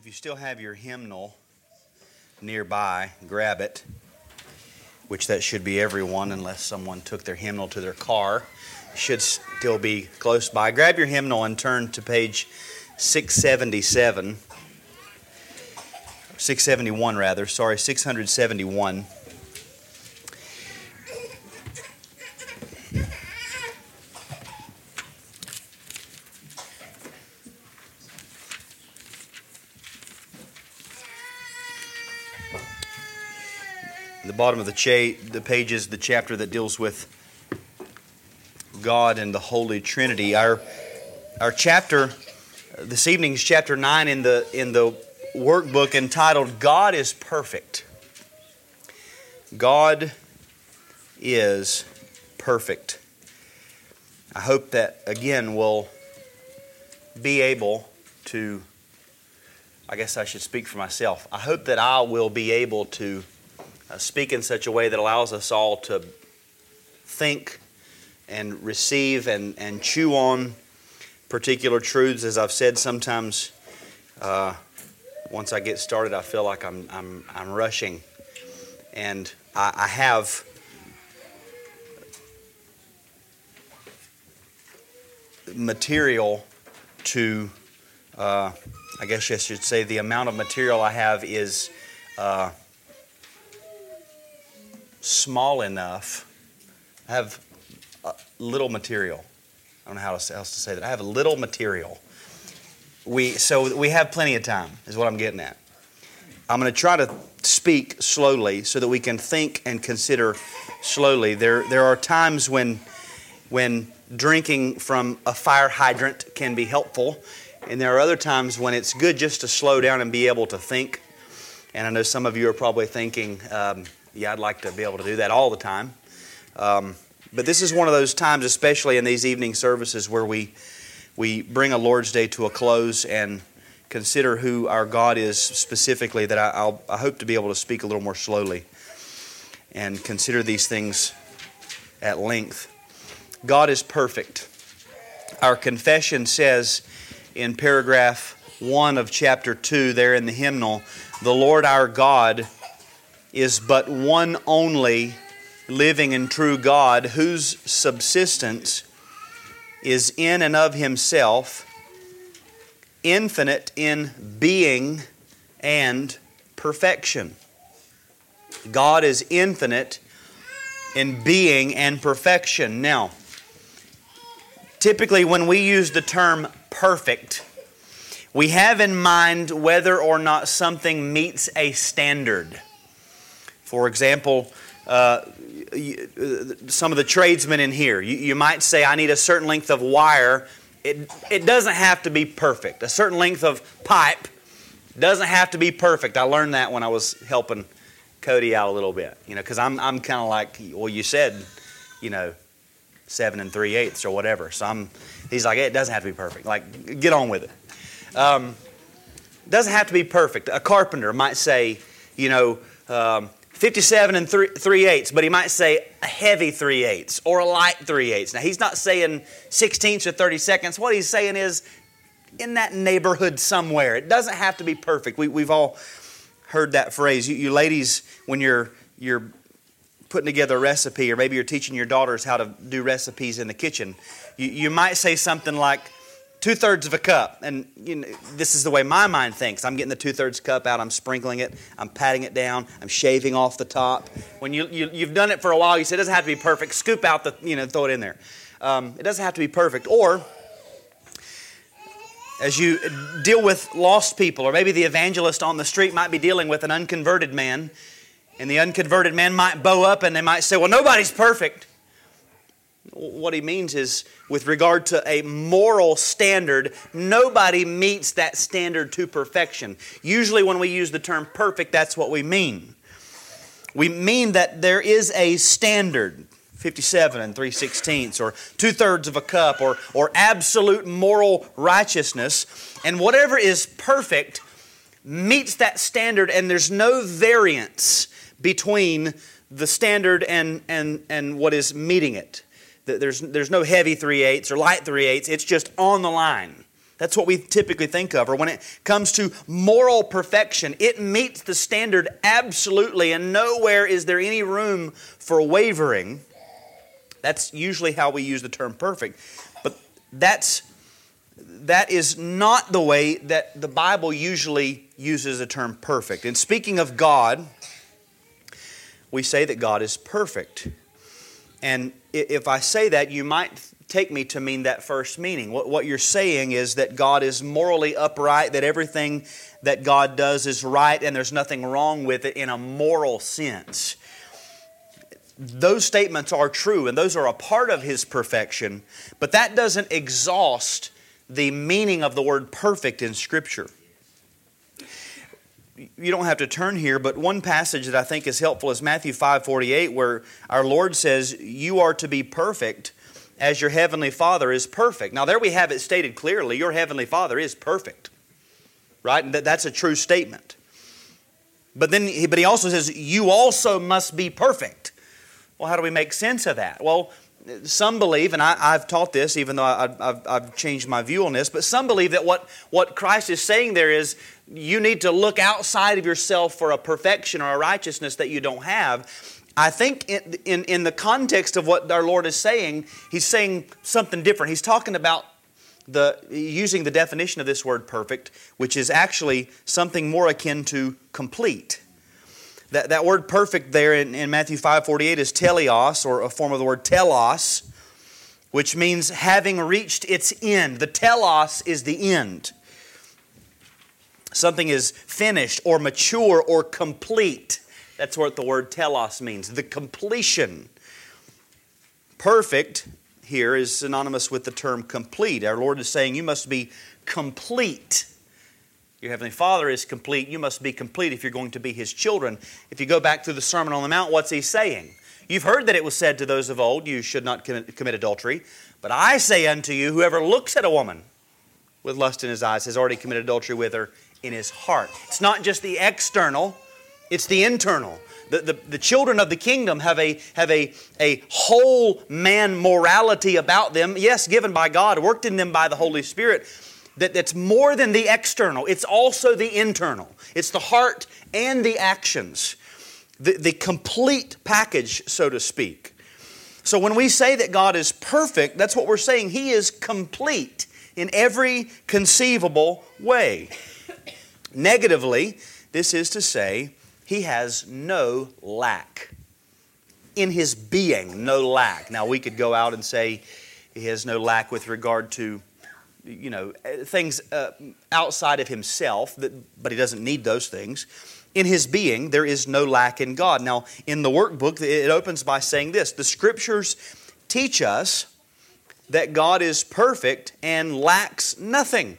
If you still have your hymnal nearby, grab it, which that should be everyone unless someone took their hymnal to their car. Should still be close by. Grab your hymnal and turn to page 677. 671 rather, sorry, 671. Bottom of the, cha- the page is the chapter that deals with God and the Holy Trinity. Our, our chapter, this evening's chapter 9 in the, in the workbook entitled God is Perfect. God is perfect. I hope that, again, we'll be able to, I guess I should speak for myself. I hope that I will be able to uh, speak in such a way that allows us all to think and receive and, and chew on particular truths. As I've said, sometimes uh, once I get started, I feel like I'm, I'm, I'm rushing. And I, I have material to, uh, I guess I should say, the amount of material I have is. Uh, small enough. I have little material. I don't know how else to say that. I have a little material. We, so we have plenty of time, is what I'm getting at. I'm going to try to speak slowly so that we can think and consider slowly. There, there are times when, when drinking from a fire hydrant can be helpful, and there are other times when it's good just to slow down and be able to think. And I know some of you are probably thinking, um, yeah, I'd like to be able to do that all the time. Um, but this is one of those times, especially in these evening services, where we, we bring a Lord's Day to a close and consider who our God is specifically, that I, I'll, I hope to be able to speak a little more slowly and consider these things at length. God is perfect. Our confession says in paragraph 1 of chapter 2, there in the hymnal, the Lord our God is but one only living and true God whose subsistence is in and of himself, infinite in being and perfection. God is infinite in being and perfection. Now, typically when we use the term perfect, we have in mind whether or not something meets a standard. For example, uh, some of the tradesmen in here, you, you, might say, I need a certain length of wire. It, it doesn't have to be perfect. A certain length of pipe doesn't have to be perfect. I learned that when I was helping Cody out a little bit, you know, because I'm, I'm kind of like, well, you said, you know, seven and three eighths or whatever. So I'm, he's like, it doesn't have to be perfect. Like, get on with it. Um, doesn't have to be perfect. A carpenter might say, you know, um, 57 and 3, 3 eighths, but he might say a heavy 3 eighths or a light 3 eighths. Now, he's not saying 16ths or 30 seconds. What he's saying is in that neighborhood somewhere. It doesn't have to be perfect. We, we've all heard that phrase. You, you ladies, when you're, you're putting together a recipe, or maybe you're teaching your daughters how to do recipes in the kitchen, you, you might say something like, two thirds of a cup. And you know, this is the way my mind thinks. I'm getting the two thirds cup out, I'm sprinkling it, I'm patting it down, I'm shaving off the top. When you, you, have done it for a while, you say it doesn't have to be perfect. Scoop out the, you know, throw it in there. Um, it doesn't have to be perfect. Or, as you deal with lost people, or maybe the evangelist on the street might be dealing with an unconverted man, and the unconverted man might bow up and they might say, Well, nobody's perfect. What he means is, with regard to a moral standard, nobody meets that standard to perfection. Usually, when we use the term perfect, that's what we mean. We mean that there is a standard, 57 and 3 sixteenths, or two thirds of a cup, or, or absolute moral righteousness. And whatever is perfect meets that standard, and there's no variance between the standard and, and, and what is meeting it. There's, there's no heavy 3 eighths or light 3 eighths. It's just on the line. That's what we typically think of. Or when it comes to moral perfection, it meets the standard absolutely, and nowhere is there any room for wavering. That's usually how we use the term perfect. But that's that is not the way that the Bible usually uses the term perfect. And speaking of God, we say that God is perfect. And if I say that, you might take me to mean that first meaning. What, you're saying is that God is morally upright, that everything that God does is right, and there's nothing wrong with it in a moral sense. Those statements are true, and those are a part of His perfection, but that doesn't exhaust the meaning of the word perfect in Scripture you don't have to turn here, but one passage that I think is helpful is Matthew 5:48 where our Lord says, "You are to be perfect as your heavenly Father is perfect." Now there we have it stated clearly, your heavenly Father is perfect. Right? And that's a true statement. But then but he also says, "You also must be perfect." Well, how do we make sense of that? Well, some believe, and I, have taught this, even though I, have I've changed my view on this, but some believe that what, what Christ is saying there is you need to look outside of yourself for a perfection or a righteousness that you don't have. I think in, in, in the context of what our Lord is saying, He's saying something different. He's talking about the, using the definition of this word perfect, which is actually something more akin to complete. That, that word perfect there in, in Matthew 5.48 is teleios, or a form of the word telos, which means having reached its end. The telos is the end. Something is finished or mature or complete. That's what the word telos means the completion. Perfect here is synonymous with the term complete. Our Lord is saying you must be complete. Your Heavenly Father is complete. You must be complete if you're going to be His children. If you go back through the Sermon on the Mount, what's He saying? You've heard that it was said to those of old, You should not commit adultery. But I say unto you, whoever looks at a woman with lust in his eyes has already committed adultery with her in his heart. It's not just the external, it's the internal. The, the, the, children of the kingdom have, a, have a, a whole man morality about them, yes, given by God, worked in them by the Holy Spirit, that, that's more than the external. It's also the internal. It's the heart and the actions, the, the complete package, so to speak. So when we say that God is perfect, that's what we're saying. He is complete in every conceivable way. Negatively, this is to say, he has no lack. In his being, no lack. Now, we could go out and say he has no lack with regard to, you know, things uh, outside of himself, that, but he doesn't need those things. In his being, there is no lack in God. Now, in the workbook, it opens by saying this The scriptures teach us that God is perfect and lacks nothing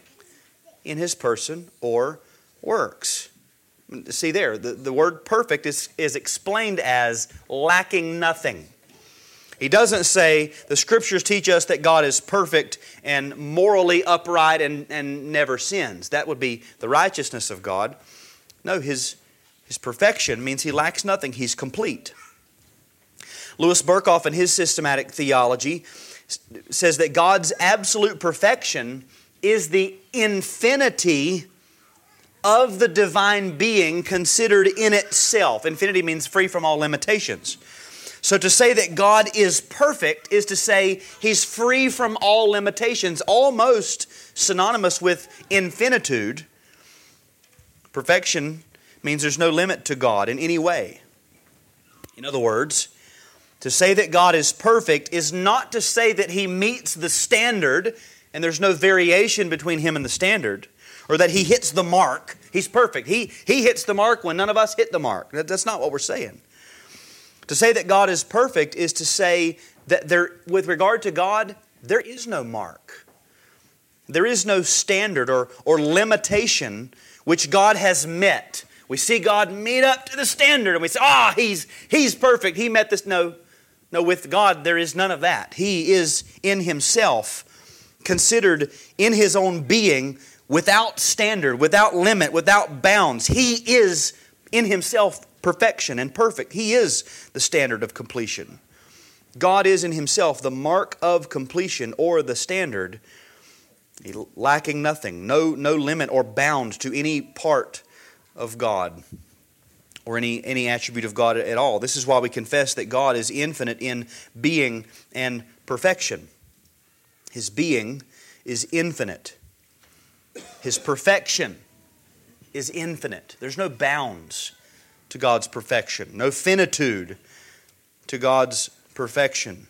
in his person or works. See there, the, the word perfect is, is explained as lacking nothing. He doesn't say the scriptures teach us that God is perfect and morally upright and, and never sins. That would be the righteousness of God. No, his, his perfection means he lacks nothing, he's complete. Louis Berkhof, in his systematic theology, says that God's absolute perfection is the infinity of the divine being considered in itself. Infinity means free from all limitations. So to say that God is perfect is to say he's free from all limitations, almost synonymous with infinitude. Perfection means there's no limit to God in any way. In other words, to say that God is perfect is not to say that he meets the standard and there's no variation between him and the standard or that he hits the mark. He's perfect. He, he hits the mark when none of us hit the mark. That, that's not what we're saying. To say that God is perfect is to say that there, with regard to God, there is no mark. There is no standard or, or limitation which God has met. We see God meet up to the standard and we say, ah, oh, he's, he's perfect. He met this. No, no, with God, there is none of that. He is in himself considered in his own being without standard, without limit, without bounds. He is in himself perfection and perfect. He is the standard of completion. God is in himself the mark of completion or the standard. lacking nothing, no, no limit or bound to any part of God or any, any attribute of God at all. This is why we confess that God is infinite in being and perfection. His being is infinite, His perfection is infinite. There's no bounds to God's perfection, no finitude to God's perfection,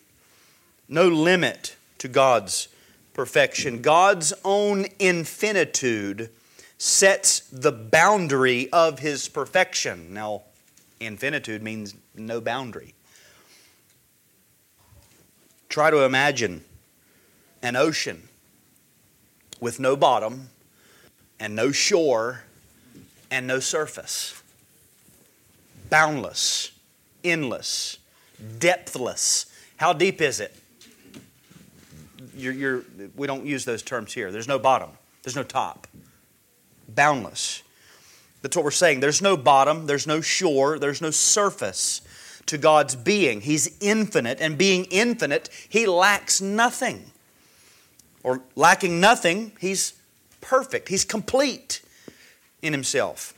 no limit to God's perfection. God's own infinitude sets the boundary of his perfection. Now, infinitude means no boundary. Try to imagine an ocean with no bottom and no shore and no surface. Boundless, endless, depthless. How deep is it? You're, you're, we don't use those terms here. There's no bottom, there's no top boundless. That's what we're saying. There's no bottom, there's no shore, there's no surface to God's being. He's infinite, and being infinite, He lacks nothing. Or lacking nothing, He's perfect, He's complete in Himself.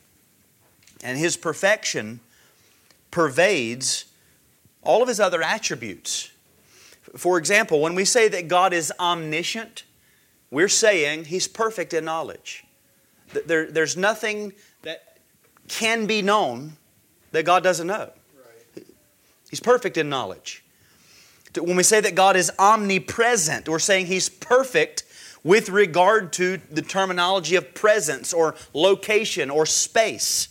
And His perfection pervades all of His other attributes. For example, when we say that God is omniscient, we're saying He's perfect in knowledge. There, there's nothing that can be known that God doesn't know. He's perfect in knowledge. When we say that God is omnipresent, we're saying He's perfect with regard to the terminology of presence or location or space.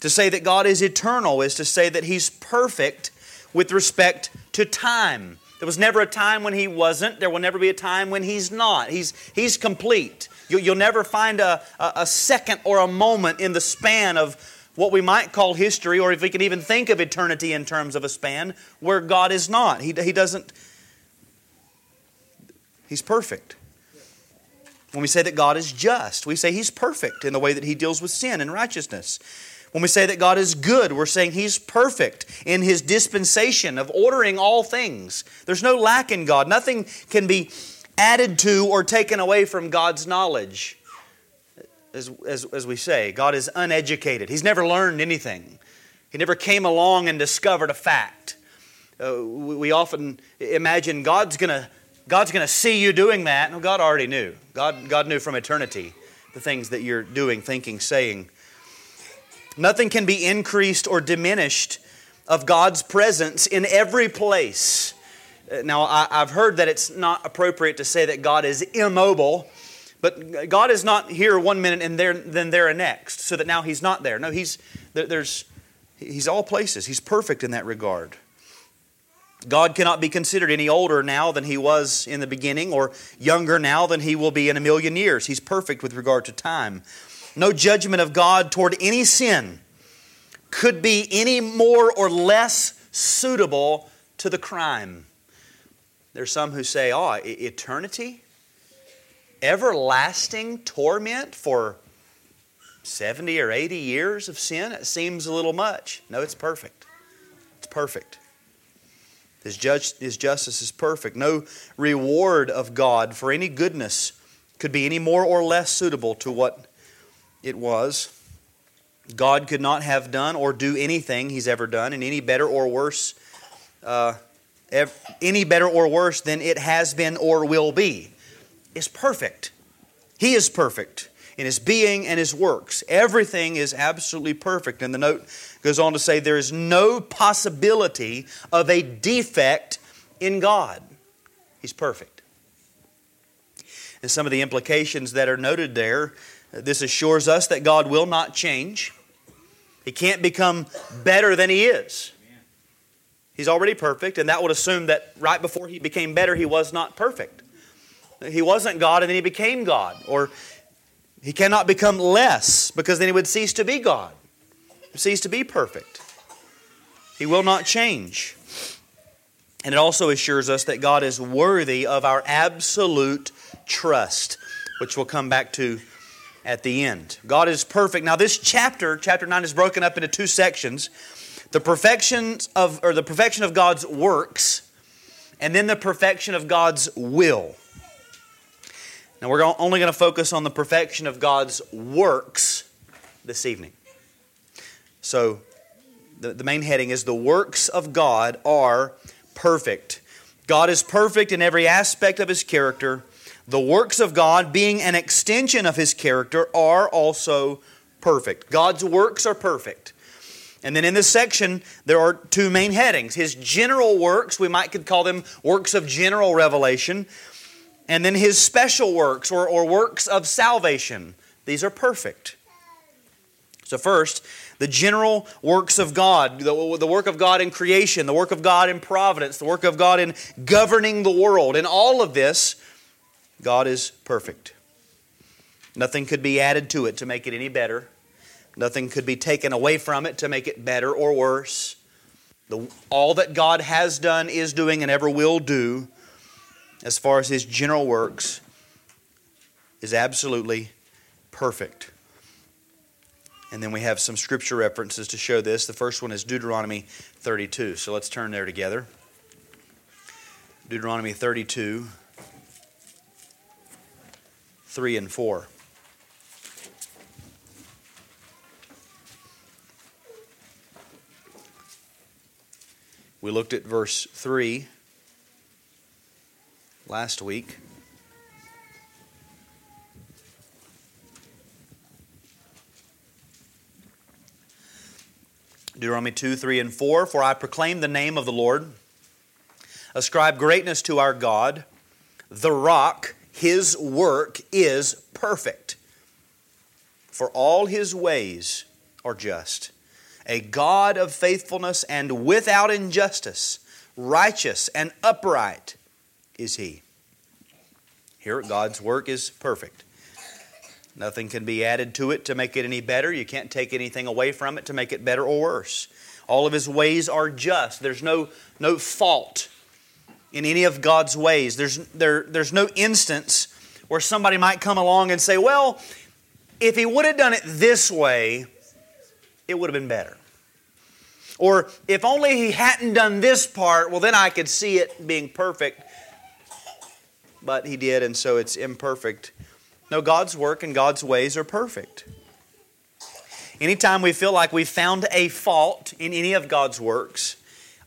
To say that God is eternal is to say that He's perfect with respect to time. There was never a time when He wasn't, there will never be a time when He's not. He's, he's complete. You'll never find a, a second or a moment in the span of what we might call history, or if we can even think of eternity in terms of a span, where God is not. He, he doesn't, He's perfect. When we say that God is just, we say He's perfect in the way that He deals with sin and righteousness. When we say that God is good, we're saying He's perfect in His dispensation of ordering all things. There's no lack in God. Nothing can be added to or taken away from God's knowledge. As, as, as we say, God is uneducated. He's never learned anything, He never came along and discovered a fact. Uh, we, we often imagine God's going to God's going to see you doing that. No, God already knew. God, God knew from eternity the things that you're doing, thinking, saying. Nothing can be increased or diminished of God's presence in every place now, I, have heard that it's not appropriate to say that God is immobile, but God is not here one minute and there, then there next, so that now He's not there. No, He's there's He's all places. He's perfect in that regard. God cannot be considered any older now than He was in the beginning, or younger now than He will be in a million years. He's perfect with regard to time. No judgment of God toward any sin could be any more or less suitable to the crime. There's some who say, oh, eternity? Everlasting torment for 70 or 80 years of sin? It seems a little much. No, it's perfect. It's perfect. His, judge, his justice is perfect. No reward of God for any goodness could be any more or less suitable to what it was. God could not have done or do anything He's ever done in any better or worse uh, any better or worse than it has been or will be. Is perfect. He is perfect in his being and his works. Everything is absolutely perfect. And the note goes on to say there is no possibility of a defect in God. He's perfect. And some of the implications that are noted there this assures us that God will not change. He can't become better than he is. He's already perfect, and that would assume that right before he became better, he was not perfect. He wasn't God, and then he became God. Or he cannot become less because then he would cease to be God, cease to be perfect. He will not change. And it also assures us that God is worthy of our absolute trust, which we'll come back to at the end. God is perfect. Now, this chapter, chapter 9, is broken up into two sections the perfection of or the perfection of God's works and then the perfection of God's will. Now we're only going to focus on the perfection of God's works this evening. So, the, the main heading is The Works of God Are Perfect. God is perfect in every aspect of His character. The works of God, being an extension of His character, are also perfect. God's works are perfect. And then in this section, there are two main headings. His general works, we might could call them works of general revelation, and then his special works or, or works of salvation. These are perfect. So, first, the general works of God, the, the work of God in creation, the work of God in providence, the work of God in governing the world. In all of this, God is perfect. Nothing could be added to it to make it any better. Nothing could be taken away from it to make it better or worse. The, all that God has done, is doing, and ever will do, as far as His general works, is absolutely perfect. And then we have some scripture references to show this. The first one is Deuteronomy 32. So let's turn there together. Deuteronomy 32, 3 and 4. We looked at verse 3 last week. Deuteronomy 2, 3, and 4 For I proclaim the name of the Lord, ascribe greatness to our God, the rock, his work is perfect. For all his ways are just. A God of faithfulness and without injustice, righteous and upright is he. Here, God's work is perfect. Nothing can be added to it to make it any better. You can't take anything away from it to make it better or worse. All of his ways are just. There's no, no fault in any of God's ways. There's, there, there's no instance where somebody might come along and say, well, if he would have done it this way, it would have been better. Or if only he hadn't done this part, well, then I could see it being perfect. But he did, and so it's imperfect. No, God's work and God's ways are perfect. Anytime we feel like we've found a fault in any of God's works,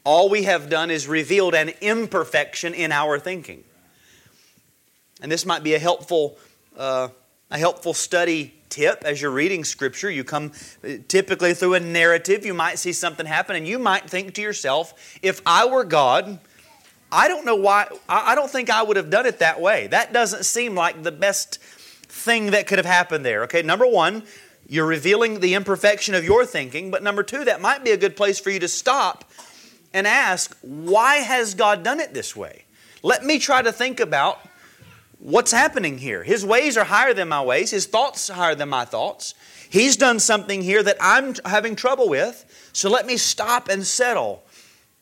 all we have done is revealed an imperfection in our thinking. And this might be a helpful, uh, a helpful study tip as you're reading Scripture. You come typically through a narrative, you might see something happen, and you might think to yourself, if I were God, I don't know why, I don't think I would have done it that way. That doesn't seem like the best thing that could have happened there. Okay, number one, you're revealing the imperfection of your thinking, but number two, that might be a good place for you to stop and ask, why has God done it this way? Let me try to think about what's happening here. His ways are higher than my ways, His thoughts are higher than my thoughts. He's done something here that I'm having trouble with, so let me stop and settle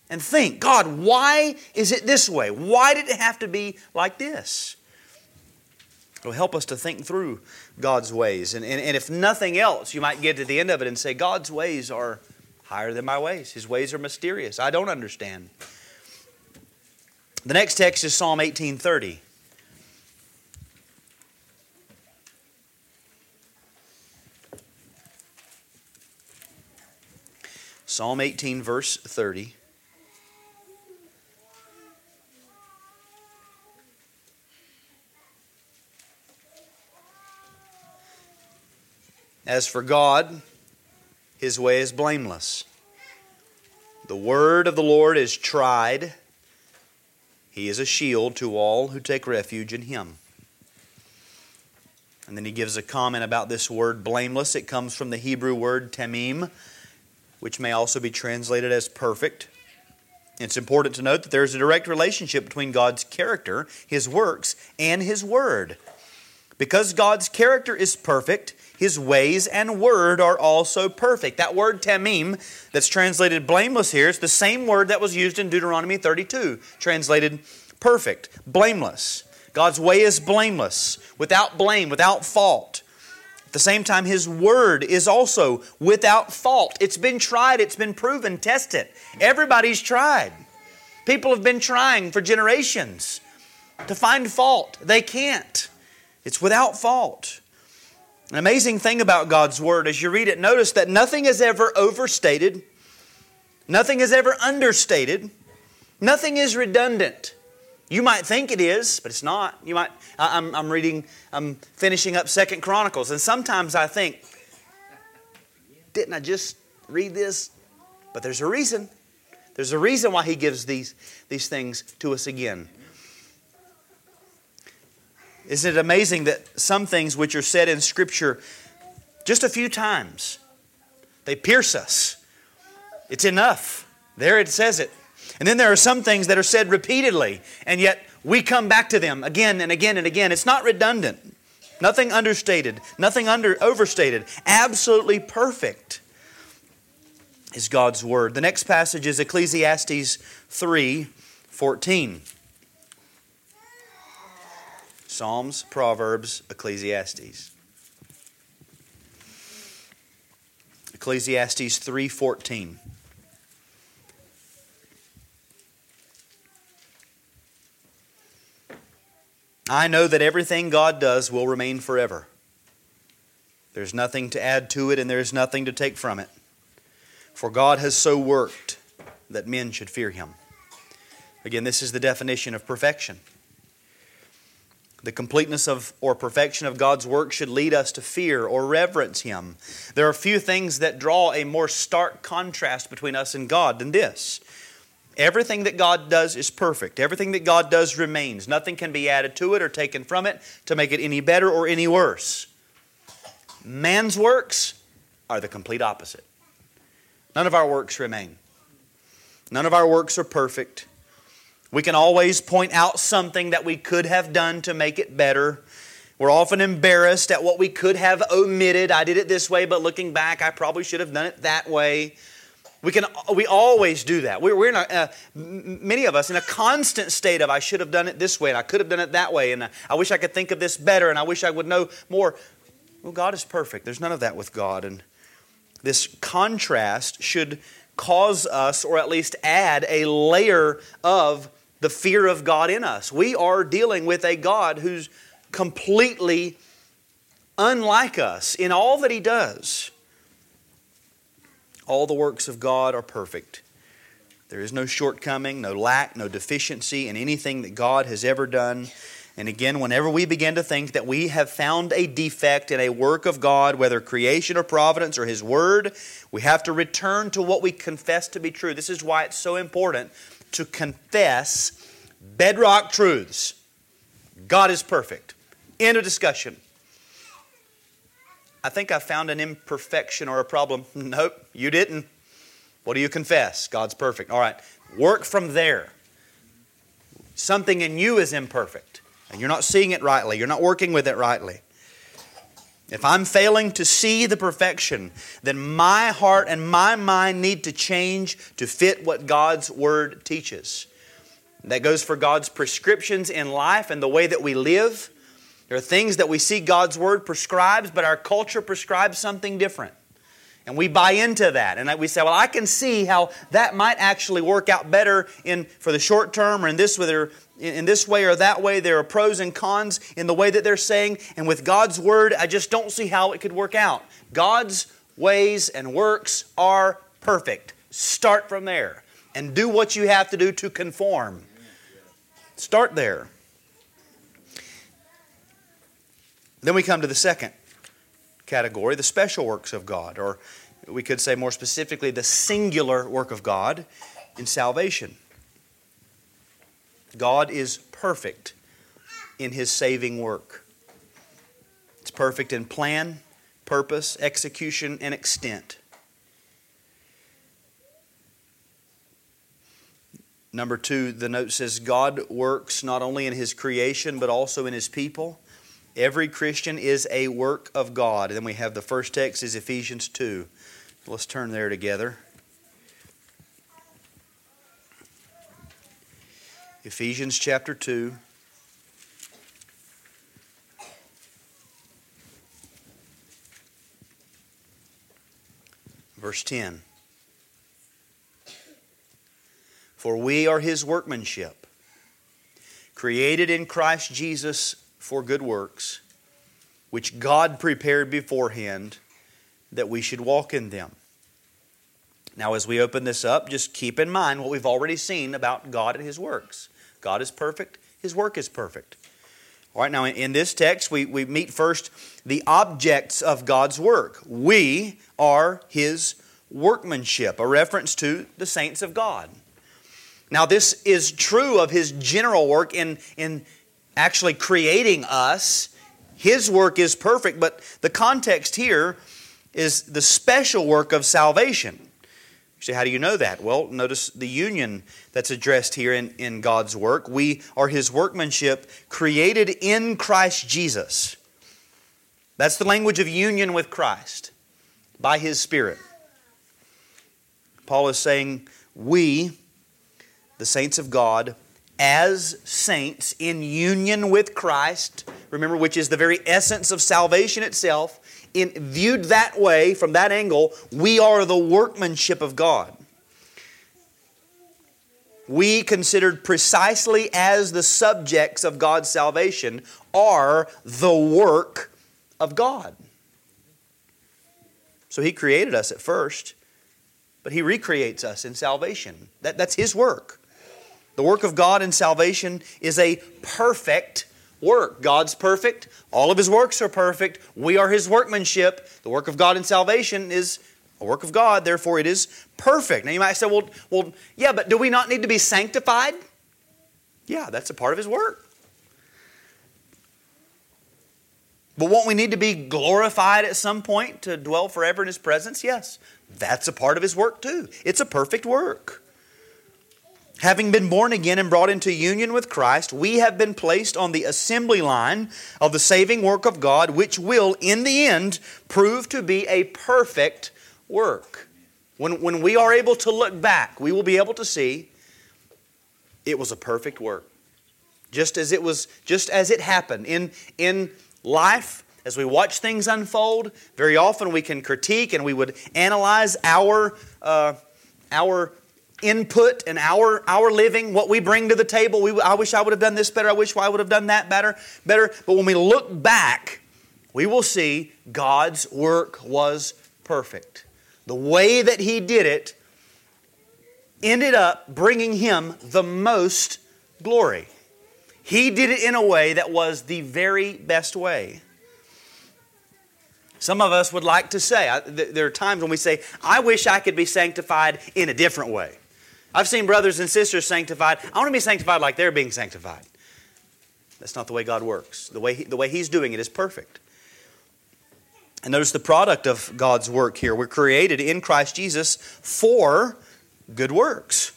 and think God, why is it this way? Why did it have to be like this? It'll help us to think through God's ways. And, and, and if nothing else, you might get to the end of it and say, God's ways are higher than my ways. His ways are mysterious. I don't understand. The next text is Psalm 1830. Psalm 18, verse 30. As for God, his way is blameless. The word of the Lord is tried. He is a shield to all who take refuge in him. And then he gives a comment about this word blameless. It comes from the Hebrew word tamim, which may also be translated as perfect. It's important to note that there is a direct relationship between God's character, his works, and his word. Because God's character is perfect, his ways and word are also perfect. That word tamim, that's translated blameless here, is the same word that was used in Deuteronomy 32, translated perfect, blameless. God's way is blameless, without blame, without fault. At the same time, His Word is also without fault. It's been tried, it's been proven, tested. Everybody's tried. People have been trying for generations to find fault. They can't. It's without fault. An amazing thing about God's Word, as you read it, notice that nothing is ever overstated, nothing is ever understated, nothing is redundant. You might think it is, but it's not. You might. I'm, I'm reading. I'm finishing up Second Chronicles, and sometimes I think, didn't I just read this? But there's a reason. There's a reason why He gives these these things to us again. Isn't it amazing that some things which are said in Scripture just a few times, they pierce us? It's enough. There it says it. And then there are some things that are said repeatedly, and yet we come back to them again and again and again. It's not redundant. Nothing understated, nothing under overstated. Absolutely perfect is God's word. The next passage is Ecclesiastes 3 14. Psalms, Proverbs, Ecclesiastes. Ecclesiastes 3:14 I know that everything God does will remain forever. There's nothing to add to it and there's nothing to take from it. For God has so worked that men should fear him. Again, this is the definition of perfection. The completeness of or perfection of God's work should lead us to fear or reverence Him. There are few things that draw a more stark contrast between us and God than this. Everything that God does is perfect. Everything that God does remains. Nothing can be added to it or taken from it to make it any better or any worse. Man's works are the complete opposite. None of our works remain. None of our works are perfect. We can always point out something that we could have done to make it better. We're often embarrassed at what we could have omitted. I did it this way, but looking back, I probably should have done it that way. We can we always do that. We're, we're in a, uh, many of us in a constant state of I should have done it this way and I could have done it that way and uh, I wish I could think of this better and I wish I would know more. Well, God is perfect. There's none of that with God, and this contrast should cause us, or at least add a layer of the fear of God in us. We are dealing with a God who's completely unlike us in all that He does. All the works of God are perfect. There is no shortcoming, no lack, no deficiency in anything that God has ever done. And again, whenever we begin to think that we have found a defect in a work of God, whether creation or providence or His Word, we have to return to what we confess to be true. This is why it's so important to confess bedrock truths. God is perfect. End of discussion. I think I found an imperfection or a problem. Nope, you didn't. What do you confess? God's perfect. All right, work from there. Something in you is imperfect, and you're not seeing it rightly, you're not working with it rightly. If I'm failing to see the perfection, then my heart and my mind need to change to fit what God's Word teaches. That goes for God's prescriptions in life and the way that we live. There are things that we see God's Word prescribes, but our culture prescribes something different. And we buy into that. And we say, well, I can see how that might actually work out better in, for the short term or in this, whether, in this way or that way. There are pros and cons in the way that they're saying. And with God's Word, I just don't see how it could work out. God's ways and works are perfect. Start from there and do what you have to do to conform. Start there. Then we come to the second category, the special works of God, or we could say more specifically, the singular work of God in salvation. God is perfect in His saving work. It's perfect in plan, purpose, execution, and extent. Number two, the note says God works not only in His creation but also in His people. Every Christian is a work of God. And then we have the first text is Ephesians 2. Let's turn there together. Ephesians chapter 2. Verse 10. For we are his workmanship, created in Christ Jesus for good works, which God prepared beforehand that we should walk in them. Now, as we open this up, just keep in mind what we've already seen about God and His works. God is perfect, His work is perfect. All right, now in this text, we, we meet first the objects of God's work. We are His workmanship, a reference to the saints of God. Now, this is true of His general work in, in actually creating us. His work is perfect, but the context here is the special work of salvation. You say, how do you know that? Well, notice the union that's addressed here in, in God's work. We are His workmanship created in Christ Jesus. That's the language of union with Christ by His Spirit. Paul is saying, we, the saints of God, as saints in union with Christ, remember, which is the very essence of salvation itself, in, viewed that way, from that angle, we are the workmanship of God. We, considered precisely as the subjects of God's salvation, are the work of God. So He created us at first, but He recreates us in salvation. That, that's His work. The work of God in salvation is a perfect work. God's perfect. All of His works are perfect. We are His workmanship. The work of God in salvation is a work of God, therefore it is perfect. Now you might say, well, well, yeah, but do we not need to be sanctified? Yeah, that's a part of His work. But won't we need to be glorified at some point to dwell forever in His presence? Yes, that's a part of His work too. It's a perfect work. Having been born again and brought into union with Christ, we have been placed on the assembly line of the saving work of God, which will, in the end, prove to be a perfect work. When, when we are able to look back, we will be able to see it was a perfect work. Just as it was, just as it happened. In, in life, as we watch things unfold, very often we can critique and we would analyze our, uh, our input and our, our living, what we bring to the table. We, I wish I would have done this better. I wish I would have done that better. Better. But when we look back, we will see God's work was perfect. The way that He did it ended up bringing Him the most glory. He did it in a way that was the very best way. Some of us would like to say, there are times when we say, I wish I could be sanctified in a different way. I've seen brothers and sisters sanctified. I want to be sanctified like they're being sanctified. That's not the way God works. The way, he, the way He's doing it is perfect. And notice the product of God's work here. We're created in Christ Jesus for good works.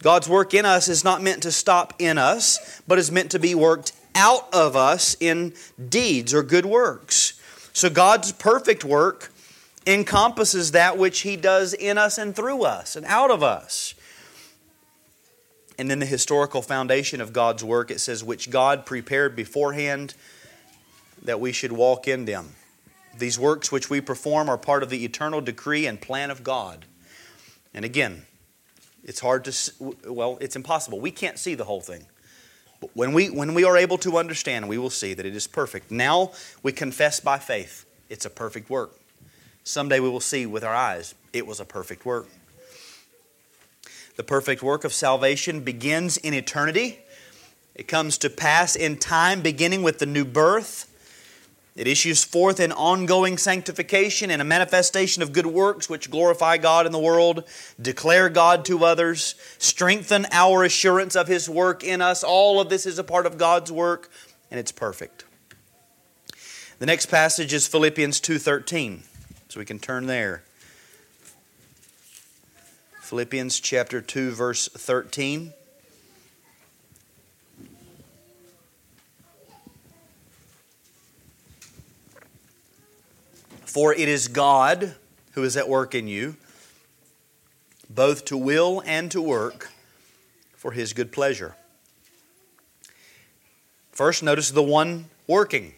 God's work in us is not meant to stop in us, but is meant to be worked out of us in deeds or good works. So God's perfect work encompasses that which He does in us and through us and out of us. And then the historical foundation of God's work, it says, which God prepared beforehand that we should walk in them. These works which we perform are part of the eternal decree and plan of God. And again, it's hard to, well, it's impossible. We can't see the whole thing. But when we, when we are able to understand, we will see that it is perfect. Now we confess by faith it's a perfect work. Someday we will see with our eyes it was a perfect work. The perfect work of salvation begins in eternity. It comes to pass in time, beginning with the new birth. It issues forth in ongoing sanctification and a manifestation of good works which glorify God in the world, declare God to others, strengthen our assurance of His work in us. All of this is a part of God's work, and it's perfect. The next passage is Philippians 2:13. So we can turn there. Philippians chapter 2 verse 13. For it is God who is at work in you, both to will and to work for his good pleasure. First, notice the one working.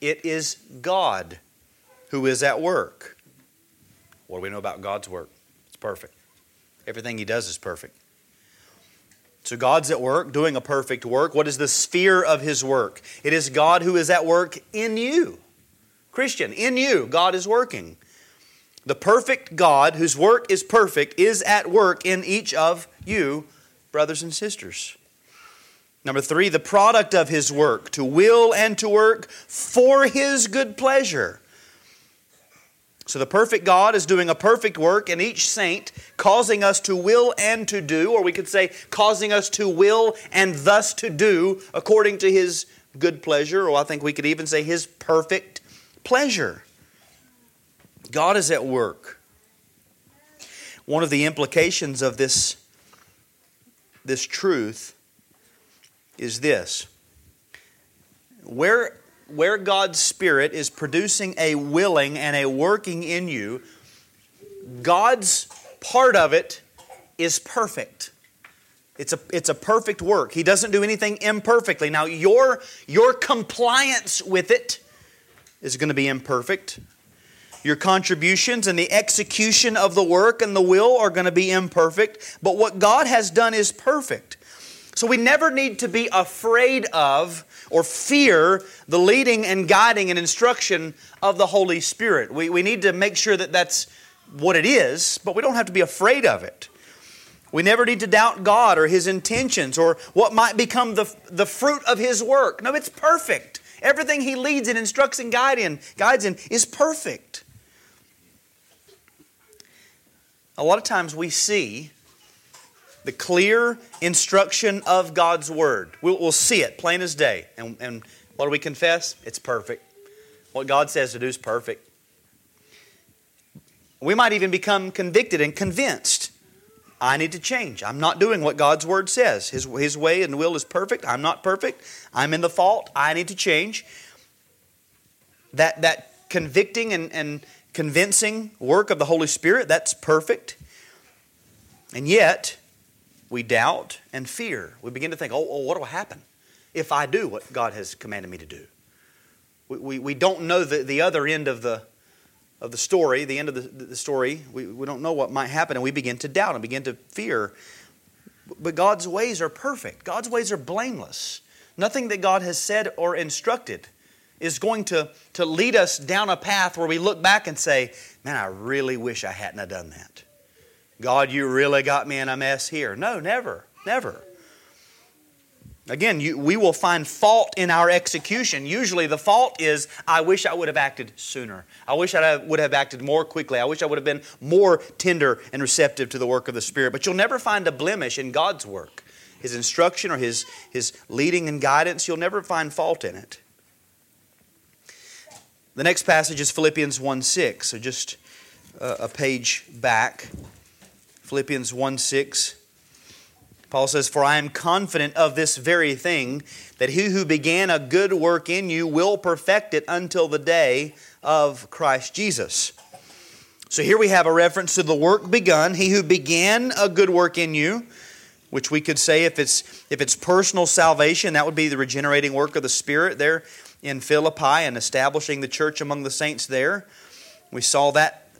It is God who is at work. What do we know about God's work? It's perfect. Everything He does is perfect. So God's at work doing a perfect work. What is the sphere of His work? It is God who is at work in you. Christian, in you, God is working. The perfect God, whose work is perfect, is at work in each of you, brothers and sisters. Number three, the product of His work, to will and to work for His good pleasure. So the perfect God is doing a perfect work in each saint, causing us to will and to do, or we could say, causing us to will and thus to do according to His good pleasure, or I think we could even say His perfect pleasure. God is at work. One of the implications of this, this truth is this. Where where God's Spirit is producing a willing and a working in you, God's part of it is perfect. It's a, it's a perfect work. He doesn't do anything imperfectly. Now, your, your compliance with it is going to be imperfect. Your contributions and the execution of the work and the will are going to be imperfect. But what God has done is perfect. So we never need to be afraid of or fear the leading and guiding and instruction of the Holy Spirit. We, we need to make sure that that's what it is, but we don't have to be afraid of it. We never need to doubt God or His intentions or what might become the, the fruit of His work. No, it's perfect. Everything He leads and instructs and guide in, guides in is perfect. A lot of times we see the clear instruction of God's Word. We'll, we'll see it plain as day. And, and what do we confess? It's perfect. What God says to do is perfect. We might even become convicted and convinced. I need to change. I'm not doing what God's Word says. His, his way and will is perfect. I'm not perfect. I'm in the fault. I need to change. That, that convicting and, and convincing work of the Holy Spirit, that's perfect. And yet, we doubt and fear. We begin to think, oh, oh, what will happen if I do what God has commanded me to do? We, we, we don't know the, the other end of the, of the story, the end of the, the story. We, we don't know what might happen, and we begin to doubt and begin to fear. But God's ways are perfect, God's ways are blameless. Nothing that God has said or instructed is going to, to lead us down a path where we look back and say, Man, I really wish I hadn't have done that. God, you really got me in a mess here. No, never, never. Again, you, we will find fault in our execution. Usually, the fault is, I wish I would have acted sooner. I wish I would have acted more quickly. I wish I would have been more tender and receptive to the work of the Spirit. But you'll never find a blemish in God's work. His instruction or His, his leading and guidance, you'll never find fault in it. The next passage is Philippians 1 6, so just a page back. Philippians 1 6. Paul says, For I am confident of this very thing, that he who began a good work in you will perfect it until the day of Christ Jesus. So here we have a reference to the work begun. He who began a good work in you, which we could say if it's if it's personal salvation, that would be the regenerating work of the Spirit there in Philippi and establishing the church among the saints there. We saw that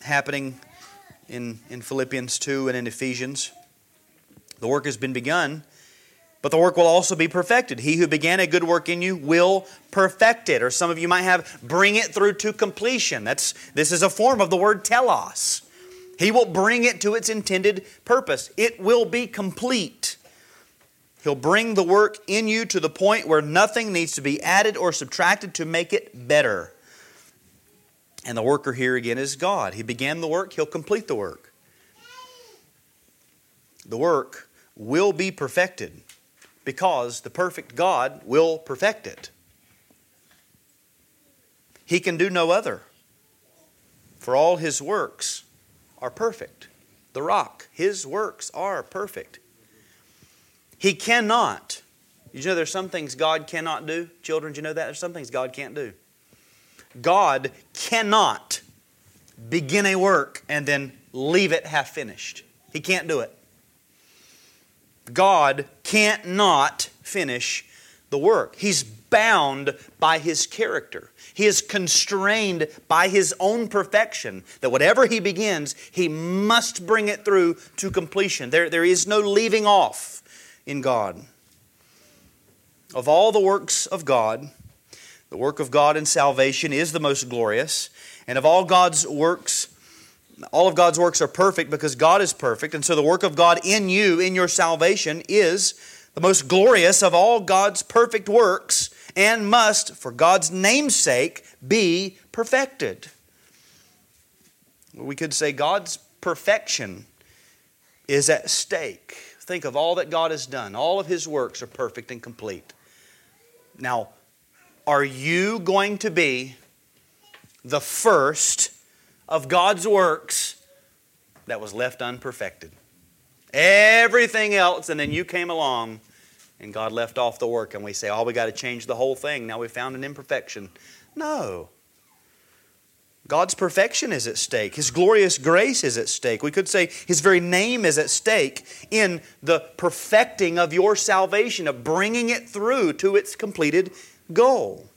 happening in, in Philippians 2 and in Ephesians. The work has been begun, but the work will also be perfected. He who began a good work in you will perfect it. Or some of you might have bring it through to completion. That's, this is a form of the word telos. He will bring it to its intended purpose. It will be complete. He'll bring the work in you to the point where nothing needs to be added or subtracted to make it better. And the worker here again is God. He began the work, He'll complete the work. The work will be perfected because the perfect God will perfect it. He can do no other, for all His works are perfect. The rock, His works are perfect. He cannot. You know there's some things God cannot do? Children, you know that? There's some things God can't do. God cannot begin a work and then leave it half finished. He can't do it. God can't not finish the work. He's bound by his character. He is constrained by his own perfection that whatever he begins, he must bring it through to completion. There, there is no leaving off. in God. Of all the works of God, the work of God in salvation is the most glorious. And of all God's works, all of God's works are perfect because God is perfect. And so the work of God in you, in your salvation, is the most glorious of all God's perfect works and must, for God's name's sake, be perfected. We could say God's perfection is at stake. Think of all that God has done. All of His works are perfect and complete. Now, are you going to be the first of God's works that was left unperfected? Everything else, and then you came along and God left off the work, and we say, oh, we got to change the whole thing. Now we found an imperfection. No. God's perfection is at stake. His glorious grace is at stake. We could say His very name is at stake in the perfecting of your salvation, of bringing it through to its completed goal.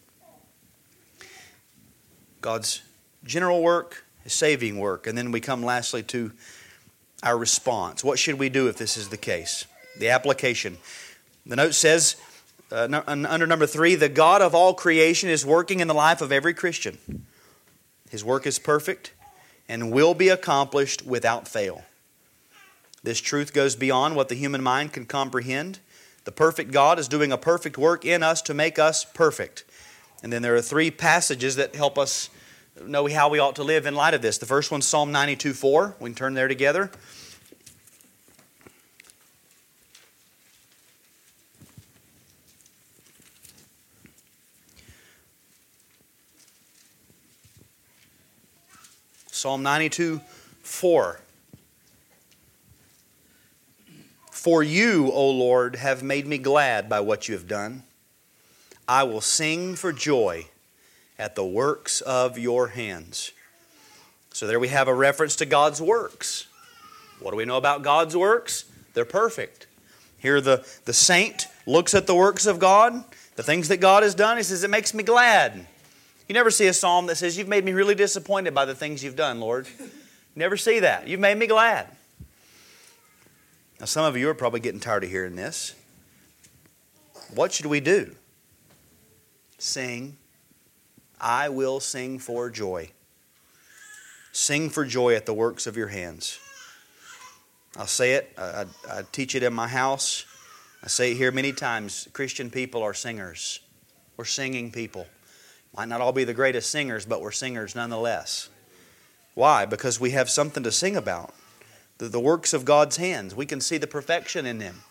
God's general work, His saving work. And then we come lastly to our response. What should we do if this is the case? The application. The note says, uh, under number three, the God of all creation is working in the life of every Christian. His work is perfect and will be accomplished without fail. This truth goes beyond what the human mind can comprehend. The perfect God is doing a perfect work in us to make us perfect. And then there are three passages that help us know how we ought to live in light of this. The first one, Psalm 92 4. We can turn there together. Psalm 92 4. For you, O Lord, have made me glad by what you have done. I will sing for joy at the works of your hands. So there we have a reference to God's works. What do we know about God's works? They're perfect. Here the, the saint looks at the works of God, the things that God has done. He says, It makes me glad. You never see a psalm that says, You've made me really disappointed by the things you've done, Lord. Never see that. You've made me glad. Now, some of you are probably getting tired of hearing this. What should we do? Sing. I will sing for joy. Sing for joy at the works of your hands. I'll say it, I, I, I teach it in my house. I say it here many times. Christian people are singers. We're singing people. Might not all be the greatest singers, but we're singers nonetheless. Why? Because we have something to sing about. The, the works of God's hands. We can see the perfection in them.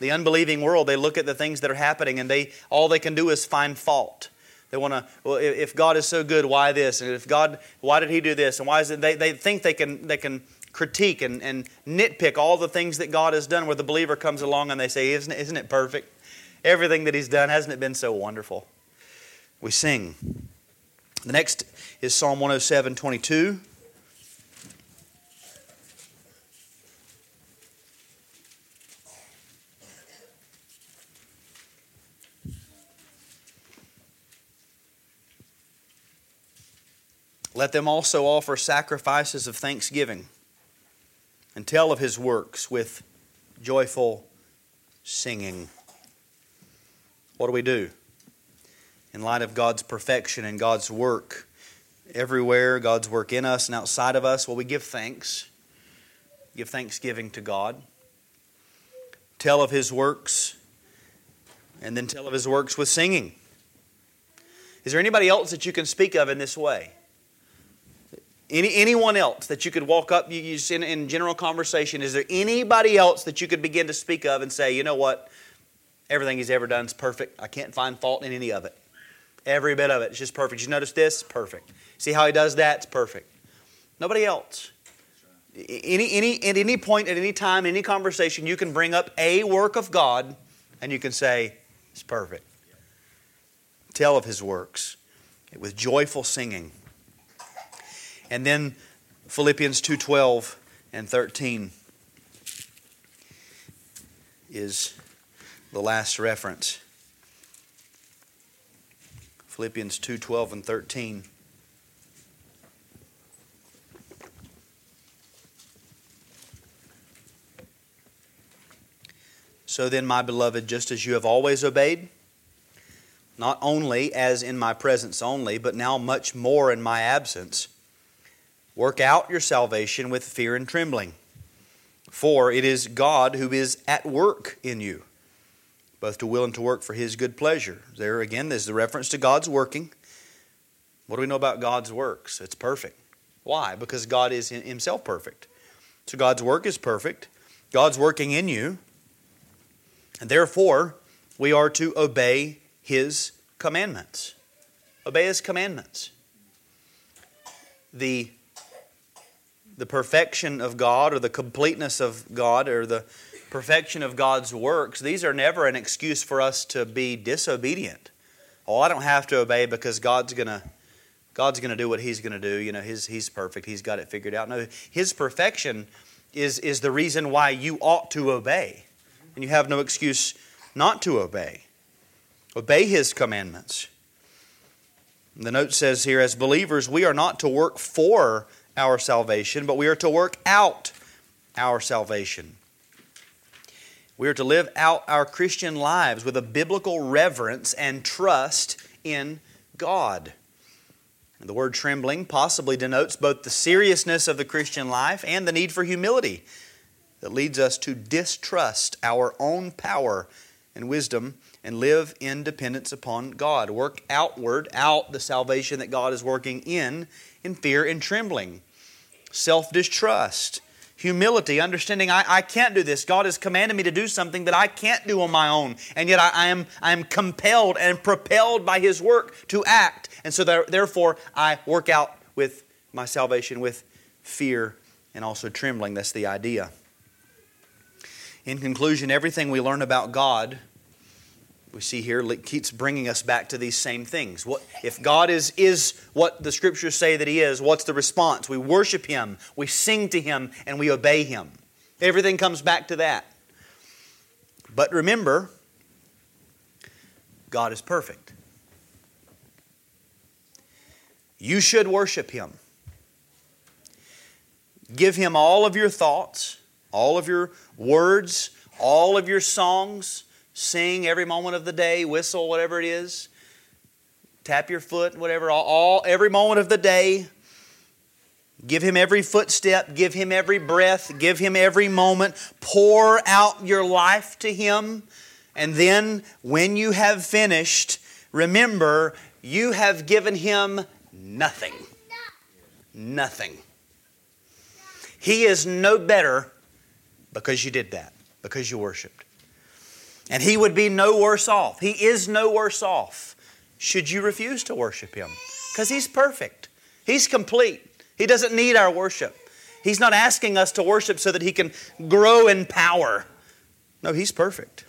The unbelieving world, they look at the things that are happening and they all they can do is find fault. They want to, well, if God is so good, why this? And if God, why did He do this? And why is it? They, they think they can, they can critique and, and nitpick all the things that God has done where the believer comes along and they say, isn't isn't it perfect? Everything that He's done, hasn't it been so wonderful? we sing. The next is Psalm 107 22. Let them also offer sacrifices of thanksgiving and tell of his works with joyful singing. What do we do? in light of God's perfection and God's work everywhere, God's work in us and outside of us, well, we give thanks. Give thanksgiving to God. Tell of His works, and then tell of His works with singing. Is there anybody else that you can speak of in this way? Any, anyone else that you could walk up you, you, in, in general conversation? Is there anybody else that you could begin to speak of and say, you know what? Everything he's ever done is perfect. I can't find fault in any of it. Every bit of it. It's just perfect. You notice this? Perfect. See how he does that? It's perfect. Nobody else. Any, any, at any point, at any time, any conversation, you can bring up a work of God and you can say, it's perfect. Tell of his works with joyful singing. And then Philippians 2:12 and 13 is the last reference. Philippians 2:12 and 13. So then, my beloved, just as you have always obeyed, not only as in my presence only, but now much more in my absence, work out your salvation with fear and trembling. For it is God who is at work in you, both to will and to work for his good pleasure. There again, there's the reference to God's working. What do we know about God's works? It's perfect. Why? Because God is himself perfect. So God's work is perfect. God's working in you. And therefore, we are to obey His commandments. Obey His commandments. The, the perfection of God, or the completeness of God, or the perfection of God's works, these are never an excuse for us to be disobedient. Oh, I don't have to obey because God's going to God's going to do what He's going to do. You know, his, He's perfect. He's got it figured out. No, His perfection is, is the reason why you ought to obey. And you have no excuse not to obey. Obey His commandments. The note says here, as believers, we are not to work for our salvation, but we are to work out our salvation. We are to live out our Christian lives with a biblical reverence and trust in God. And the word trembling possibly denotes both the seriousness of the Christian life and the need for humility that leads us to distrust our own power and wisdom and live in dependence upon God. Work outward, out the salvation that God is working in, in fear and trembling. Self distrust, humility, understanding I, I can't do this. God has commanded me to do something that I can't do on my own. And yet I, I am, I am compelled and propelled by His work to act. And so there, therefore I work out with my salvation with fear and also trembling. That's the idea. In conclusion, everything we learn about God, we see here, keeps bringing us back to these same things. What, if God is, is what the scriptures say that He is, what's the response? We worship Him, we sing to Him, and we obey Him. Everything comes back to that. But remember, God is perfect. You should worship Him. Give Him all of your thoughts all of your words, all of your songs, sing every moment of the day, whistle, whatever it is, tap your foot, whatever, all, all every moment of the day. Give him every footstep, give him every breath, give him every moment. Pour out your life to him. And then, when you have finished, remember you have given him nothing. Nothing. He is no better because you did that, because you worshiped. And he would be no worse off. He is no worse off should you refuse to worship him because he's perfect, he's complete. He doesn't need our worship. He's not asking us to worship so that he can grow in power. No, he's perfect.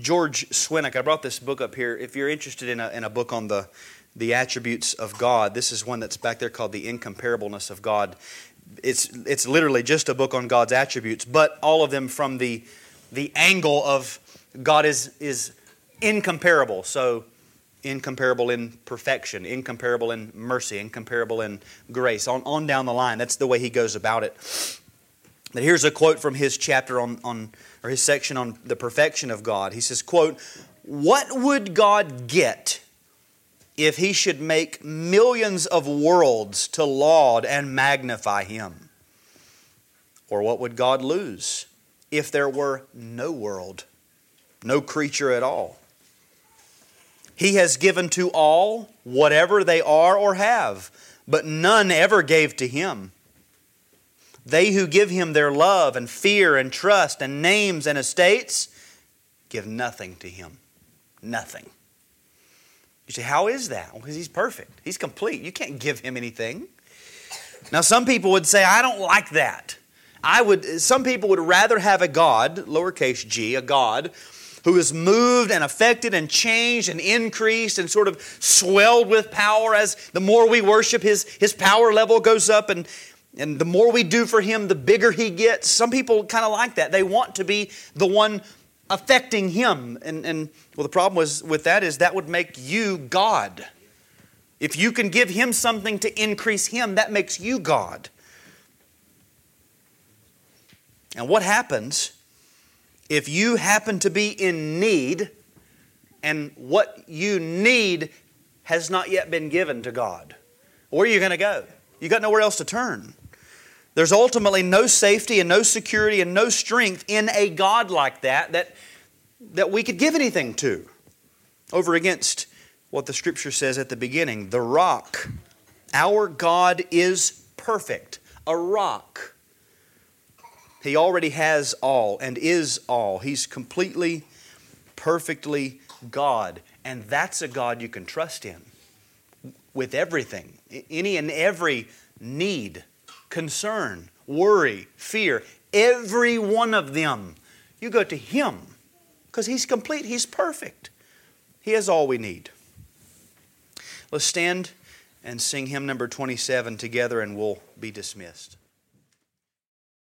George Swinnock, I brought this book up here. If you're interested in a, in a book on the the attributes of God. This is one that's back there called The Incomparableness of God. It's, it's literally just a book on God's attributes, but all of them from the, the angle of God is, is incomparable. So, incomparable in perfection, incomparable in mercy, incomparable in grace, on, on down the line. That's the way he goes about it. But here's a quote from his chapter on, on or his section on the perfection of God. He says, quote, What would God get if he should make millions of worlds to laud and magnify him? Or what would God lose if there were no world, no creature at all? He has given to all whatever they are or have, but none ever gave to him. They who give him their love and fear and trust and names and estates give nothing to him. Nothing. You say, how is that? Well, because he's perfect. He's complete. You can't give him anything. Now, some people would say, I don't like that. I would, some people would rather have a God, lowercase g, a God, who is moved and affected and changed and increased and sort of swelled with power as the more we worship, his, his power level goes up and, and the more we do for him, the bigger he gets. Some people kind of like that. They want to be the one affecting him. And, and well, the problem was with that is that would make you God. If you can give him something to increase him, that makes you God. And what happens if you happen to be in need and what you need has not yet been given to God? Where are you going to go? You got nowhere else to turn. There's ultimately no safety and no security and no strength in a God like that that, that we could give anything to. Over against what the scripture says at the beginning the rock. Our God is perfect, a rock. He already has all and is all. He's completely, perfectly God. And that's a God you can trust in with everything, any and every need, concern, worry, fear, every one of them. You go to Him because He's complete, He's perfect. He has all we need. Let's stand and sing hymn number 27 together, and we'll be dismissed.